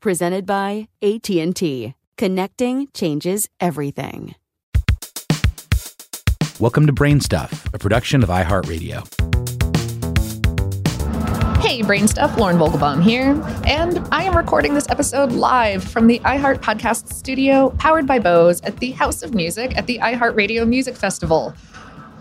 presented by AT&T. Connecting changes everything. Welcome to Brainstuff, a production of iHeartRadio. Hey, Brainstuff, Lauren Vogelbaum here, and I am recording this episode live from the iHeart Podcast Studio, powered by Bose, at the House of Music at the iHeartRadio Music Festival.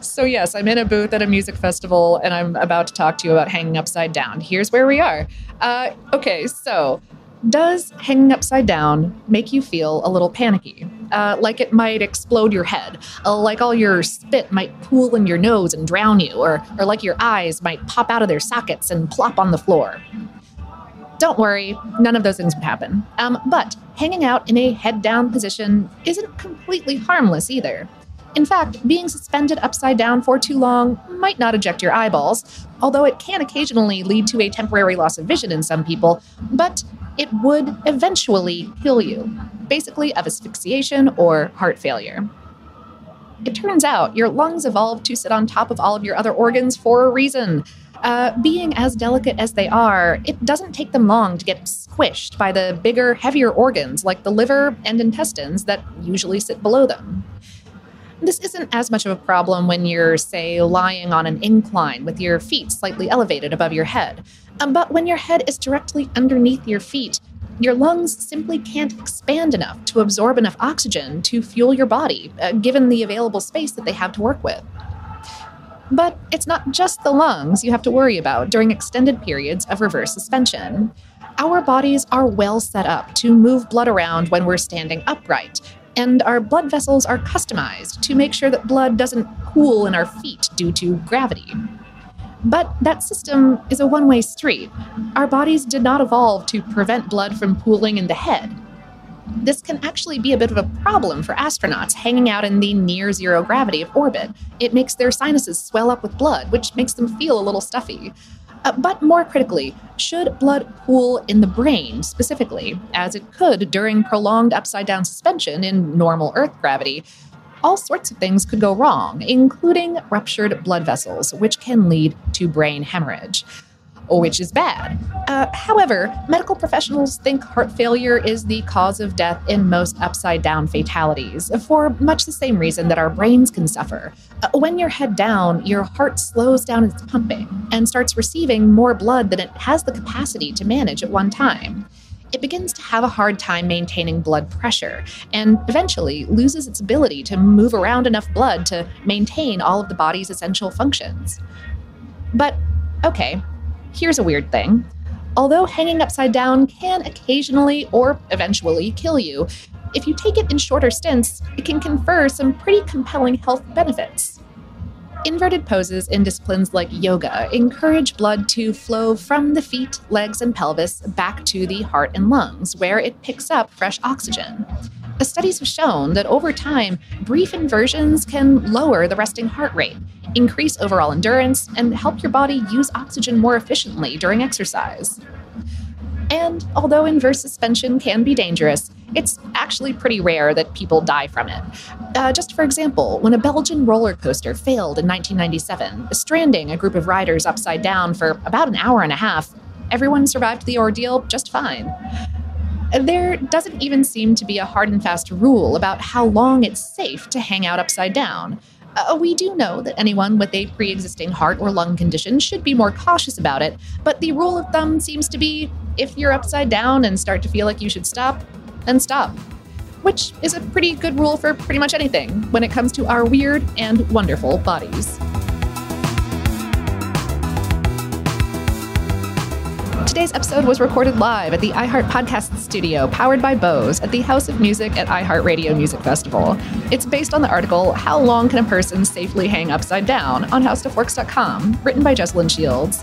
So, yes, I'm in a booth at a music festival and I'm about to talk to you about hanging upside down. Here's where we are. Uh, okay, so does hanging upside down make you feel a little panicky? Uh, like it might explode your head, uh, like all your spit might pool in your nose and drown you, or, or like your eyes might pop out of their sockets and plop on the floor. Don't worry, none of those things would happen. Um, but hanging out in a head down position isn't completely harmless either. In fact, being suspended upside down for too long might not eject your eyeballs, although it can occasionally lead to a temporary loss of vision in some people, but it would eventually kill you, basically of asphyxiation or heart failure. It turns out your lungs evolved to sit on top of all of your other organs for a reason. Uh, being as delicate as they are, it doesn't take them long to get squished by the bigger, heavier organs like the liver and intestines that usually sit below them. This isn't as much of a problem when you're, say, lying on an incline with your feet slightly elevated above your head. Um, but when your head is directly underneath your feet, your lungs simply can't expand enough to absorb enough oxygen to fuel your body, uh, given the available space that they have to work with. But it's not just the lungs you have to worry about during extended periods of reverse suspension. Our bodies are well set up to move blood around when we're standing upright, and our blood vessels are customized to make sure that blood doesn't pool in our feet due to gravity. But that system is a one way street. Our bodies did not evolve to prevent blood from pooling in the head. This can actually be a bit of a problem for astronauts hanging out in the near zero gravity of orbit. It makes their sinuses swell up with blood, which makes them feel a little stuffy. Uh, but more critically, should blood pool in the brain specifically, as it could during prolonged upside down suspension in normal Earth gravity, all sorts of things could go wrong, including ruptured blood vessels, which can lead to brain hemorrhage which is bad. Uh, however, medical professionals think heart failure is the cause of death in most upside down fatalities for much the same reason that our brains can suffer. Uh, when you're head down, your heart slows down its pumping and starts receiving more blood than it has the capacity to manage at one time. It begins to have a hard time maintaining blood pressure and eventually loses its ability to move around enough blood to maintain all of the body's essential functions. But okay, Here's a weird thing. Although hanging upside down can occasionally or eventually kill you, if you take it in shorter stints, it can confer some pretty compelling health benefits. Inverted poses in disciplines like yoga encourage blood to flow from the feet, legs, and pelvis back to the heart and lungs, where it picks up fresh oxygen. The studies have shown that over time, brief inversions can lower the resting heart rate, increase overall endurance, and help your body use oxygen more efficiently during exercise. And although inverse suspension can be dangerous, it's actually pretty rare that people die from it. Uh, just for example, when a Belgian roller coaster failed in 1997, stranding a group of riders upside down for about an hour and a half, everyone survived the ordeal just fine. There doesn't even seem to be a hard and fast rule about how long it's safe to hang out upside down. Uh, we do know that anyone with a pre existing heart or lung condition should be more cautious about it, but the rule of thumb seems to be if you're upside down and start to feel like you should stop, then stop. Which is a pretty good rule for pretty much anything when it comes to our weird and wonderful bodies. Today's episode was recorded live at the iHeart Podcast Studio, powered by Bose, at the House of Music at iHeartRadio Music Festival. It's based on the article How Long Can a Person Safely Hang Upside Down on HowStuffWorks.com, written by Jesslyn Shields.